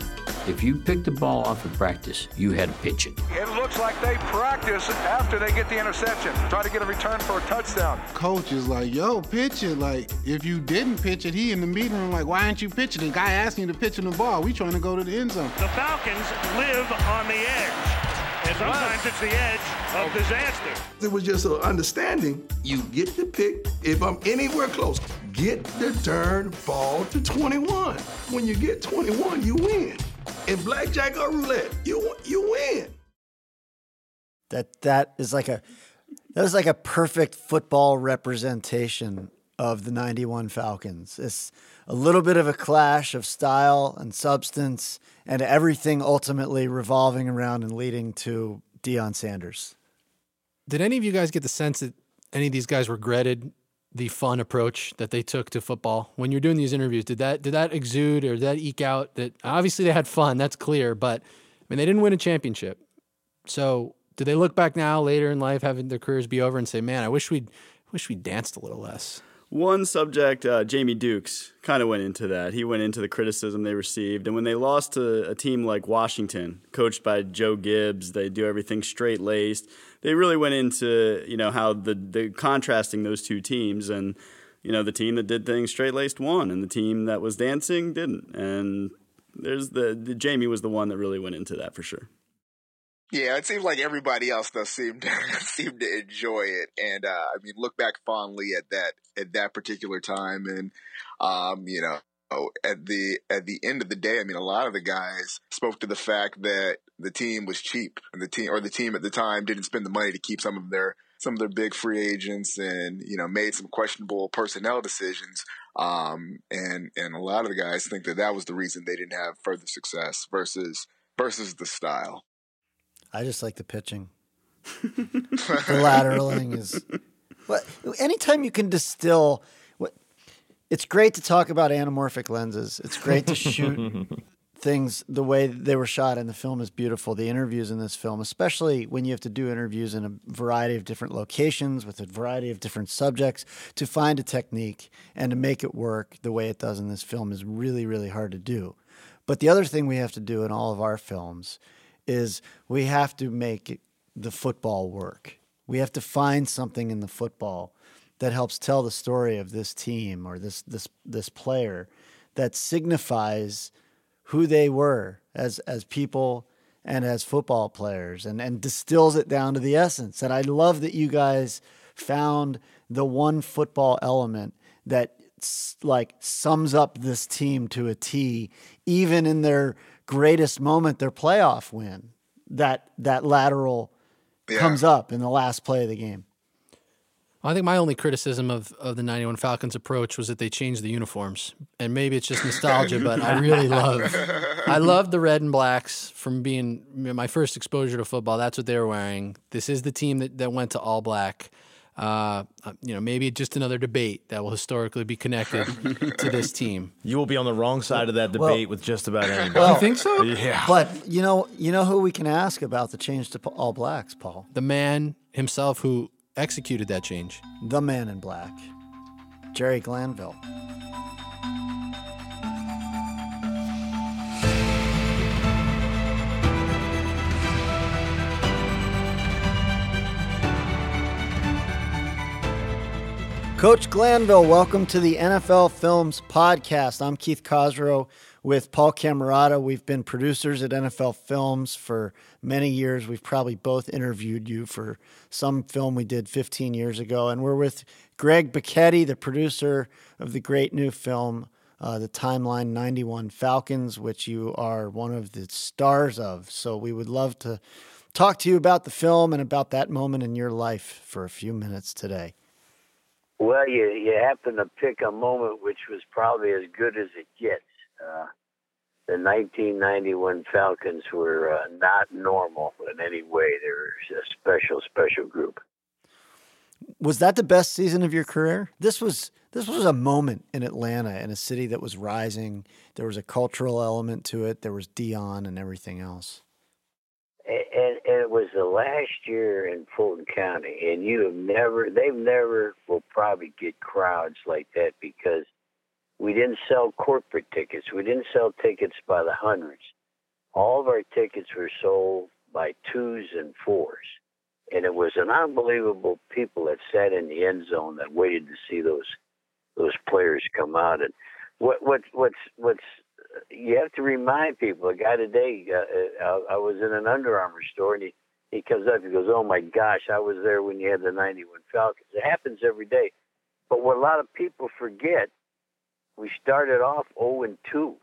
If you picked the ball off in practice, you had to pitch it. It looks like they practice after they get the interception, try to get a return for a touchdown. Coach is like, yo, pitch it. Like, if you didn't pitch it, he in the meeting room like, why aren't you pitching? The guy asking you to pitch in the ball. We trying to go to the end zone. The Falcons live on the edge. And sometimes it's the edge of disaster. It was just an understanding. You get the pick if I'm anywhere close. Get the turn ball to 21. When you get 21, you win. In blackjack or roulette, you you win. That that is like a that was like a perfect football representation of the 91 Falcons. It's a little bit of a clash of style and substance and everything ultimately revolving around and leading to Deion Sanders. Did any of you guys get the sense that any of these guys regretted the fun approach that they took to football when you're doing these interviews? Did that did that exude or did that eke out that obviously they had fun? That's clear, but I mean they didn't win a championship. So do they look back now later in life, having their careers be over, and say, "Man, I wish we wish we danced a little less." One subject, uh, Jamie Dukes, kind of went into that. He went into the criticism they received. And when they lost to a team like Washington, coached by Joe Gibbs, they do everything straight laced. They really went into, you know, how the, the contrasting those two teams. And, you know, the team that did things straight laced won, and the team that was dancing didn't. And there's the, the Jamie was the one that really went into that for sure. Yeah, it seems like everybody else does seem to (laughs) seem to enjoy it, and uh, I mean, look back fondly at that at that particular time, and um, you know, at the at the end of the day, I mean, a lot of the guys spoke to the fact that the team was cheap, and the team or the team at the time didn't spend the money to keep some of their some of their big free agents, and you know, made some questionable personnel decisions. Um, and and a lot of the guys think that that was the reason they didn't have further success versus versus the style. I just like the pitching. the lateraling is. What? Anytime you can distill, what? It's great to talk about anamorphic lenses. It's great to shoot (laughs) things the way they were shot in the film is beautiful. The interviews in this film, especially when you have to do interviews in a variety of different locations with a variety of different subjects, to find a technique and to make it work the way it does in this film is really, really hard to do. But the other thing we have to do in all of our films is we have to make the football work. We have to find something in the football that helps tell the story of this team or this this this player that signifies who they were as as people and as football players and and distills it down to the essence. And I love that you guys found the one football element that like sums up this team to a T even in their greatest moment their playoff win. That that lateral yeah. comes up in the last play of the game. I think my only criticism of, of the 91 Falcons approach was that they changed the uniforms. And maybe it's just (laughs) nostalgia, but I really love I love the red and blacks from being my first exposure to football. That's what they were wearing. This is the team that, that went to all black. Uh, uh you know, maybe just another debate that will historically be connected (laughs) to this team. You will be on the wrong side of that debate well, with just about (laughs) anybody. Well, you think so? Yeah. But you know, you know who we can ask about the change to all blacks, Paul? The man himself who executed that change? The man in black, Jerry Glanville. Coach Glanville, welcome to the NFL Films Podcast. I'm Keith Cossrow with Paul Camarata. We've been producers at NFL Films for many years. We've probably both interviewed you for some film we did 15 years ago. And we're with Greg Bocchetti, the producer of the great new film, uh, The Timeline 91 Falcons, which you are one of the stars of. So we would love to talk to you about the film and about that moment in your life for a few minutes today. Well, you you happen to pick a moment which was probably as good as it gets. Uh, the 1991 Falcons were uh, not normal in any way. They were a special, special group. Was that the best season of your career? This was this was a moment in Atlanta, in a city that was rising. There was a cultural element to it. There was Deion and everything else. And, and, and it was the last year in Fulton County, and you have never, they've never will probably get crowds like that because we didn't sell corporate tickets. We didn't sell tickets by the hundreds. All of our tickets were sold by twos and fours. And it was an unbelievable people that sat in the end zone that waited to see those those players come out. And what what what's what's you have to remind people. A guy today, uh, uh I, I was in an Under Armour store, and he he comes up, he goes, "Oh my gosh, I was there when you had the '91 Falcons." It happens every day. But what a lot of people forget we started off 0 and 2,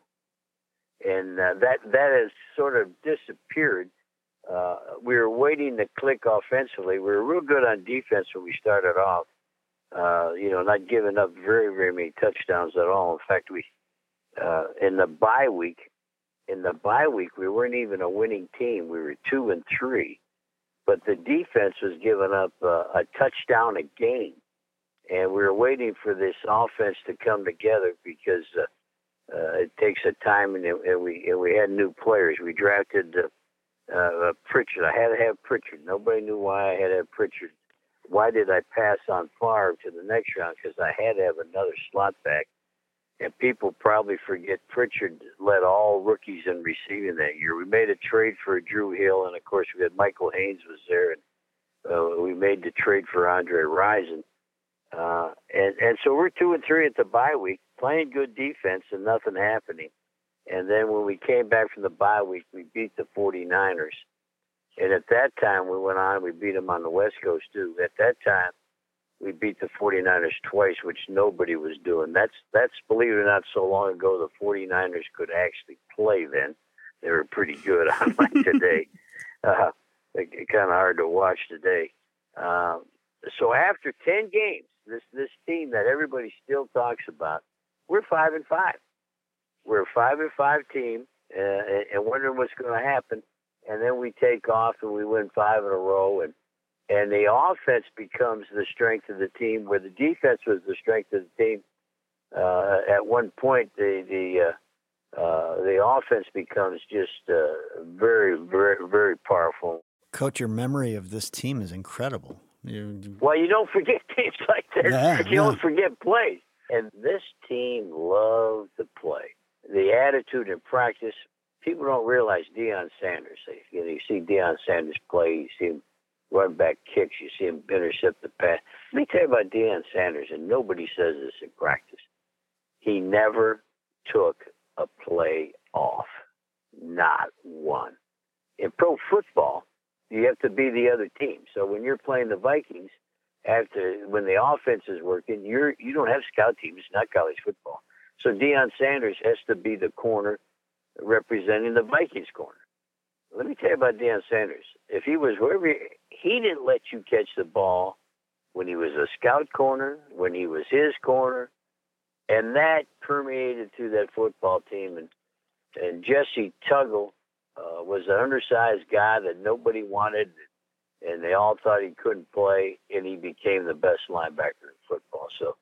and uh, that that has sort of disappeared. Uh, we were waiting to click offensively. We were real good on defense when we started off. Uh, you know, not giving up very very many touchdowns at all. In fact, we uh, in the bye week, in the bye week, we weren't even a winning team. We were two and three, but the defense was giving up uh, a touchdown a game and we were waiting for this offense to come together because uh, uh, it takes a time, and, and we and we had new players. We drafted uh, uh, Pritchard. I had to have Pritchard. Nobody knew why I had to have Pritchard. Why did I pass on Favre to the next round? Because I had to have another slot back. And people probably forget Pritchard led all rookies in receiving that year. We made a trade for Drew Hill, and of course we had Michael Haynes was there, and uh, we made the trade for Andre Rison. Uh, and and so we're two and three at the bye week, playing good defense and nothing happening. And then when we came back from the bye week, we beat the 49ers. And at that time, we went on, we beat them on the West Coast too. At that time, we beat the 49ers twice, which nobody was doing. That's, that's believe it or not, so long ago, the 49ers could actually play then. They were pretty good, (laughs) unlike today. (laughs) Uh, kind of hard to watch today. Uh, so after 10 games, this this team that everybody still talks about, we're five and five. We're a five and five team, uh, and wondering what's going to happen. and then we take off and we win five in a row, and and the offense becomes the strength of the team, where the defense was the strength of the team. Uh, at one point, the the uh, uh, the offense becomes just uh, very, very, very powerful. Coach, your memory of this team is incredible. You, Well, you don't (laughs) forget teams like that. Yeah, you yeah. don't forget plays. And this team loved to play. The attitude in practice, people don't realize Deion Sanders. You, know, you see Deion Sanders play, you see him run back kicks, you see him intercept the pass. Let me tell you about Deion Sanders, and nobody says this in practice. He never took a play off. Not one. In pro football, you have to be the other team. So when you're playing the Vikings, after when the offense is working, you're you don't have scout teams. It's not college football. So Deion Sanders has to be the corner representing the Vikings corner. Let me tell you about Deion Sanders. If he was wherever he, he didn't let you catch the ball when he was a scout corner, when he was his corner, and that permeated through that football team. And and Jesse Tuggle uh, was an undersized guy that nobody wanted, and they all thought he couldn't play, and he became the best linebacker in football. So,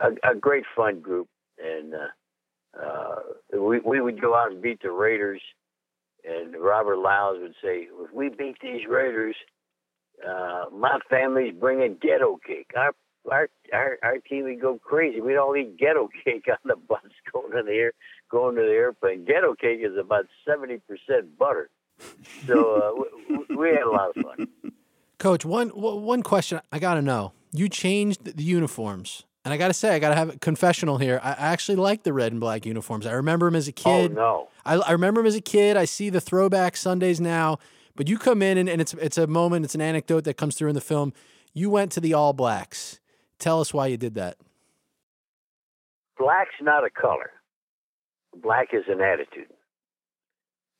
a, a great fun group, and uh, uh, we we would go out and beat the Raiders, and Robert Lyles would say, "If we beat these Raiders, uh, my family's bringing ghetto cake. Our our our our team would go crazy. We'd all eat ghetto (laughs) cake on the bus going to the air, going to the airplane. Ghetto cake is about seventy percent butter, so uh, (laughs) we, we had a lot of fun. Coach, one one question I got to know. You changed the uniforms. And I got to say, I got to have a confessional here. I actually like the red and black uniforms. I remember them as a kid. Oh no! I, I remember them as a kid. I see the throwback Sundays now. But you come in and, and it's it's a moment, it's an anecdote that comes through in the film. You went to the All Blacks. Tell us why you did that. Black's not a color. Black is an attitude.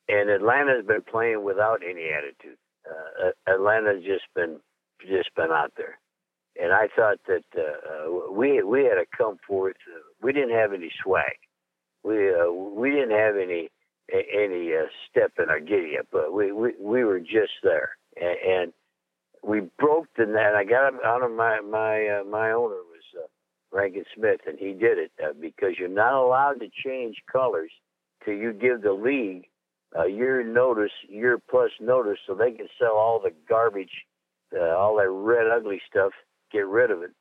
And Atlanta's been playing without any attitude. Uh, Atlanta's just been just been out there, and I thought that uh, uh, we we had to come forth. Uh, we didn't have any swag. We uh, we didn't have any any uh, step in our giddy up, but we, we we were just there, and, and we broke the net. I got out of my my uh, my owner was Rankin Smith, and he did it because you're not allowed to change colors till you give the league a year notice, year plus notice, so they can sell all the garbage, all that red ugly stuff, get rid of it.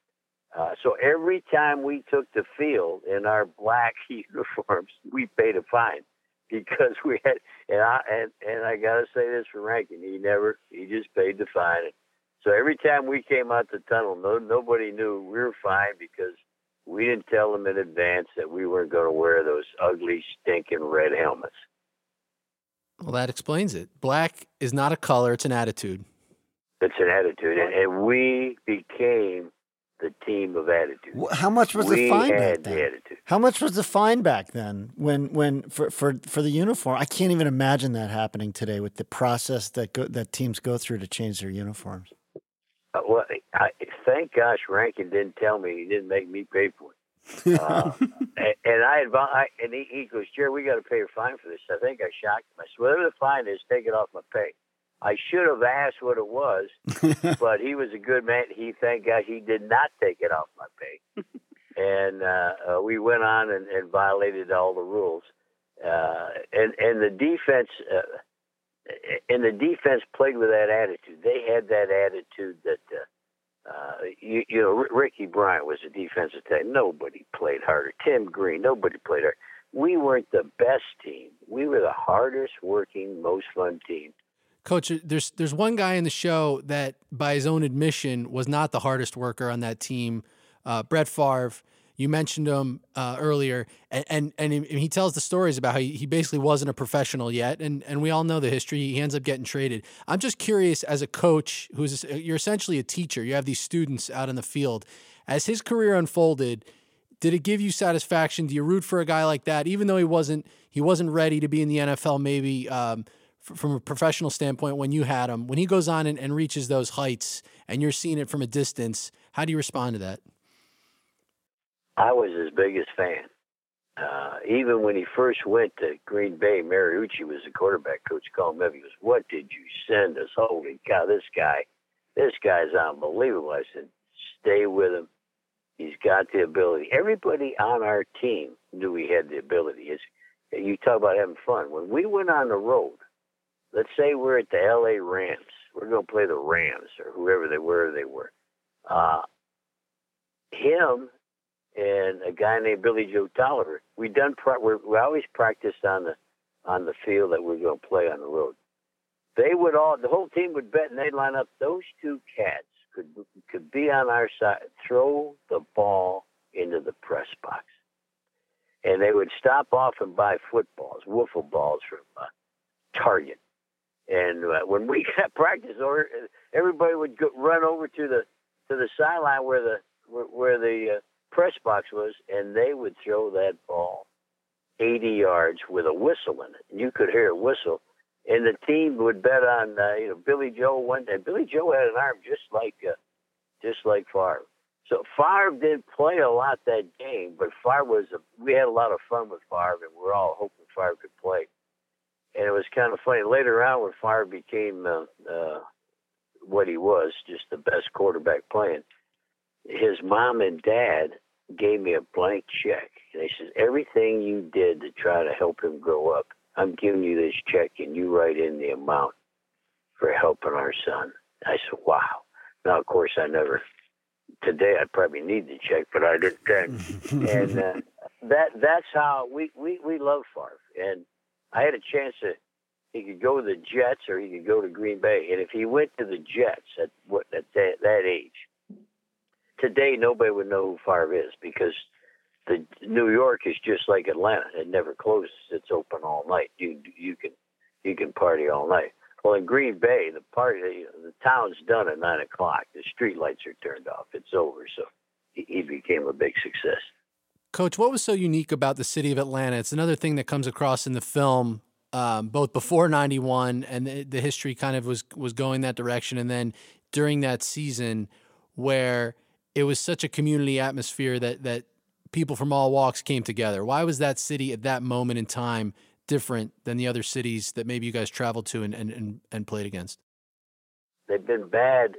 Uh, so every time we took the field in our black (laughs) uniforms, we paid a fine because we had. And I and, and I got to say this for Rankin, he never he just paid the fine. So every time we came out the tunnel, no nobody knew we were fine because we didn't tell them in advance that we weren't going to wear those ugly, stinking red helmets. Well, that explains it. Black is not a color, it's an attitude. It's an attitude, and, and we became the team of attitude. How much was we the fine back then? the. How much was the fine back then when when for for for the uniform? I can't even imagine that happening today with the process that go, that teams go through to change their uniforms. Uh, well, I, thank gosh Rankin didn't tell me. He didn't make me pay for it. Uh, (laughs) and, and I, I and he, he goes, Jerry, we got to pay a fine for this. I think I shocked him. I said, whatever the fine is, take it off my pay. I should have asked what it was, (laughs) but he was a good man. He, thank God, he did not take it off my pay. (laughs) and uh, uh, we went on and, and violated all the rules. Uh, and and the defense, uh, and the defense played with that attitude. They had that attitude that. Uh, uh, you, you know, R- Ricky Bryant was a defensive tackle. Nobody played harder. Tim Green, nobody played harder. We weren't the best team. We were the hardest working, most fun team. Coach, there's there's one guy in the show that, by his own admission, was not the hardest worker on that team. Uh, Brett Favre. You mentioned him uh, earlier, and, and and he- tells the stories about how he, basically wasn't a professional yet, and and we all know the history. He ends up getting traded. I'm just curious, as a coach, who's you're essentially a teacher. You have these students out in the field. As his career unfolded, did it give you satisfaction? Do you root for a guy like that, even though he wasn't he wasn't ready to be in the NFL? Maybe um, from a professional standpoint, when you had him, when he goes on and, and reaches those heights, and you're seeing it from a distance, how do you respond to that? I was his biggest fan. uh, even when he first went to Green Bay, Mariucci was the quarterback coach. Called me up. He goes, "What did you send us? Holy cow! This guy, this guy's unbelievable." I said, "Stay with him. He's got the ability." Everybody on our team knew he had the ability. It's, you talk about having fun. When we went on the road, let's say we're at the L.A. Rams. We're going to play the Rams or whoever they were. They were. Uh, him and a guy named Billy Joe Tolliver. We done pra- we're, we always practiced on the on the field that we're going to play on the road. They would all the whole team would bet and they'd line up. Those two cats could could be on our side, throw the ball into the press box, and they would stop off and buy footballs, wiffle balls from uh, Target. And uh, when we (laughs) got practice over, everybody would go, run over to the to the sideline where the where, where the uh, press box was, and they would throw that ball 80 yards with a whistle in it. You could hear a whistle. And the team would bet on, uh, you know, Billy Joe one day. Billy Joe had an arm just like, uh, just like Favre. So Favre didn't play a lot that game, but Favre was. A, we had a lot of fun with Favre, and we're all hoping Favre could play. And it was kind of funny later on when Favre became uh, uh, what he was, just the best quarterback playing. His mom and dad gave me a blank check. And they said, everything you did to try to help him grow up, I'm giving you this check and you write in the amount for helping our son. I said, wow. Now, of course, I never, today I'd probably need the check, but I didn't then. (laughs) and uh, that that's how we, we, we love Favre. And I had a chance to, he could go to the Jets or he could go to Green Bay. And if he went to the Jets at what at that, that age, today nobody would know who Favre is because the New York is just like Atlanta. It never closes. It's open all night. You you can you can party all night. Well, in Green Bay, the party the town's done at nine o'clock. The street lights are turned off. It's over. So he, he became a big success. Coach, what was so unique about the city of Atlanta? It's another thing that comes across in the film, um, both before '91 and the, the history kind of was was going that direction, and then during that season where it was such a community atmosphere that that people from all walks came together. Why was that city at that moment in time different than the other cities that maybe you guys traveled to and and, and played against? They've been bad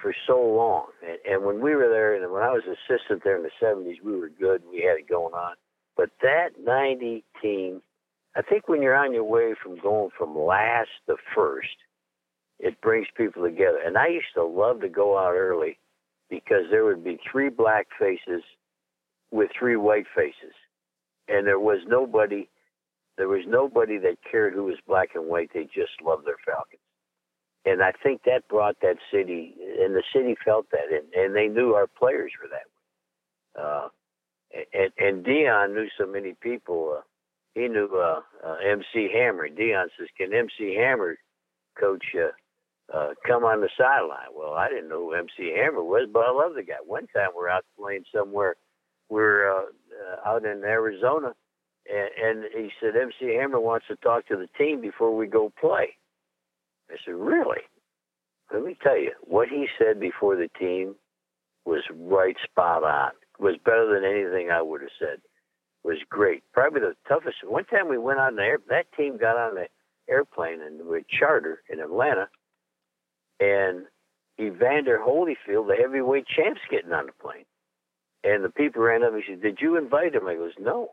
for so long, and, and when we were there, and when I was assistant there in the '70s, we were good. We had it going on, but that '90 team, I think when you're on your way from going from last to first, it brings people together. And I used to love to go out early because there would be three black faces with three white faces, and there was nobody. There was nobody that cared who was black and white. They just loved their Falcons, and I think that brought that city, and the city felt that, and, and they knew our players were that way. Uh, and, and Deion knew so many people. Uh, he knew uh, uh, MC Hammer. Deion says, "Can MC Hammer coach uh, uh, come on the sideline. Well, I didn't know who MC Hammer was, but I love the guy. One time we're out playing somewhere, we're uh, uh, out in Arizona, and, and he said MC Hammer wants to talk to the team before we go play. I said, really? Let me tell you, what he said before the team was right spot on. Was better than anything I would have said. Was great. Probably the toughest. One time we went on the air. That team got on the airplane and we charter in Atlanta and Evander Holyfield, the heavyweight champ's getting on the plane. And the people ran up and said, Did you invite him? I goes, No.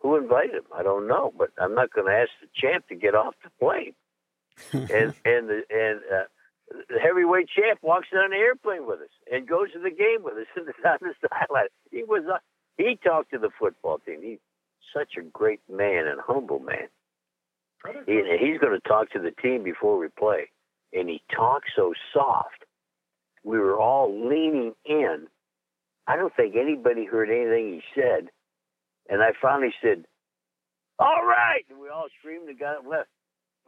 Who invited him? I don't know, but I'm not going to ask the champ to get off the plane. And (laughs) and the and uh, the heavyweight champ walks on the airplane with us and goes to the game with us (laughs) and on the sideline. He was uh, he talked to the football team. He's such a great man and humble man. He, he's going to talk to the team before we play and he talked so soft. We were all leaning in. I don't think anybody heard anything he said. And I finally said, All right. And we all screamed and got up left.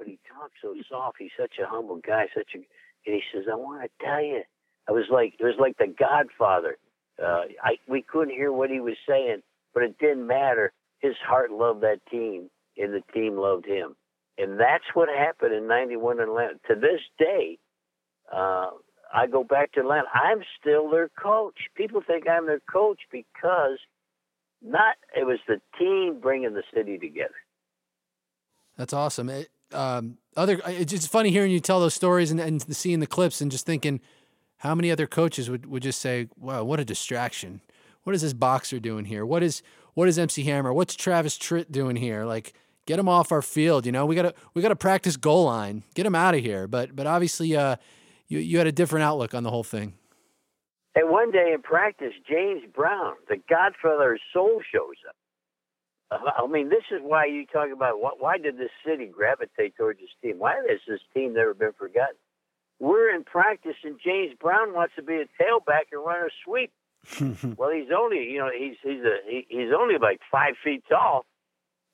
But he talked so soft. He's such a humble guy, such a and he says, I want to tell you. I was like it was like the Godfather. Uh, I we couldn't hear what he was saying, but it didn't matter. His heart loved that team, and the team loved him. And that's what happened in 91 in Atlanta. To this day, uh, I go back to Atlanta. I'm still their coach. People think I'm their coach because not. It was the team bringing the city together. That's awesome. It, um, other, it's just funny hearing you tell those stories and, and seeing the clips and just thinking how many other coaches would, would just say, "Wow, what a distraction! What is this boxer doing here? What is what is MC Hammer? What's Travis Tritt doing here? Like, get him off our field. You know, we gotta we gotta practice goal line. Get him out of here." But but obviously, uh, you you had a different outlook on the whole thing. And one day in practice, James Brown, the Godfather of Soul, shows up. Uh, I mean, this is why you talk about what, why did this city gravitate towards this team? Why has this team never been forgotten? We're in practice, and James Brown wants to be a tailback and run a sweep. (laughs) well, he's only, you know, he's he's a he, he's only like five feet tall.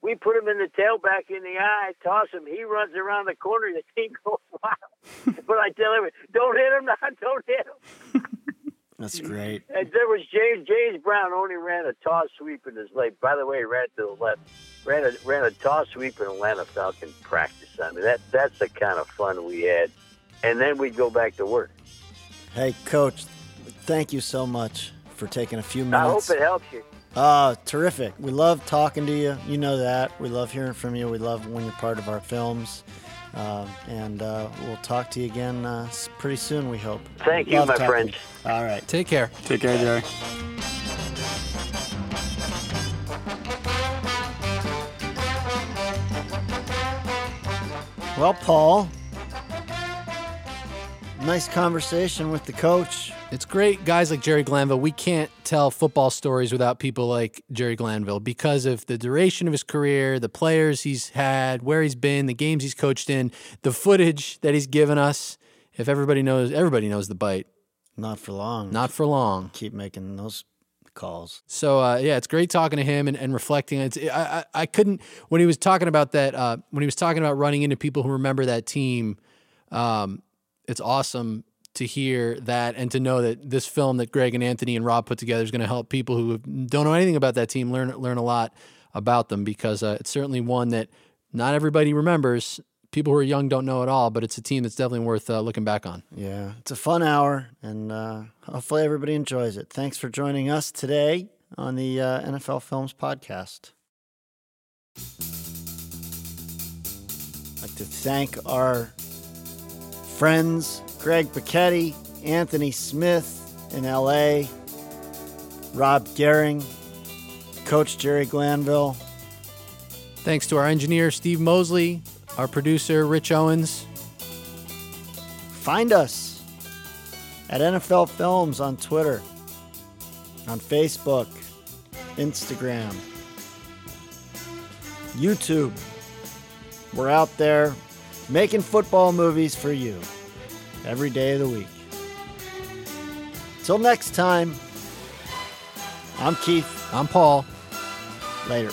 We put him in the tailback in the eye, toss him. He runs around the corner. The team (laughs) goes wild. (laughs) but I tell him, don't hit him, not don't hit him. That's great. And there was James James Brown only ran a toss sweep in his leg. By the way, he ran to the left, ran a ran a toss sweep in Atlanta Falcon practice. I mean that that's the kind of fun we had. And then we'd go back to work. Hey, Coach, thank you so much for taking a few minutes. I hope it helps you. Uh, terrific. We love talking to you. You know that. We love hearing from you. We love when you're part of our films. Uh, and uh, we'll talk to you again uh, pretty soon, we hope. Thank you, Love my talking friends. you. All right. Take care. Take care, Jerry. Well, Paul, nice conversation with the coach. It's great, guys like Jerry Glanville. We can't tell football stories without people like Jerry Glanville because of the duration of his career, the players he's had, where he's been, the games he's coached in, the footage that he's given us. If everybody knows, everybody knows the bite. Not for long. Not for long. Keep making those calls. So uh, yeah, it's great talking to him and, and reflecting. It's I, I I couldn't when he was talking about that uh, when he was talking about running into people who remember that team. Um, it's awesome to hear that and to know that this film that Greg and Anthony and Rob put together is going to help people who don't know anything about that team learn learn a lot about them because uh, it's certainly one that not everybody remembers. People who are young don't know at all, but it's a team that's definitely worth uh, looking back on. Yeah, it's a fun hour, and uh, hopefully everybody enjoys it. Thanks for joining us today on the uh, NFL Films Podcast. I'd like to thank our friends Greg Bocchetti, Anthony Smith in LA, Rob Gehring, Coach Jerry Glanville. Thanks to our engineer Steve Mosley, our producer Rich Owens. Find us at NFL Films on Twitter, on Facebook, Instagram, YouTube. We're out there making football movies for you every day of the week. Till next time, I'm Keith. I'm Paul. Later.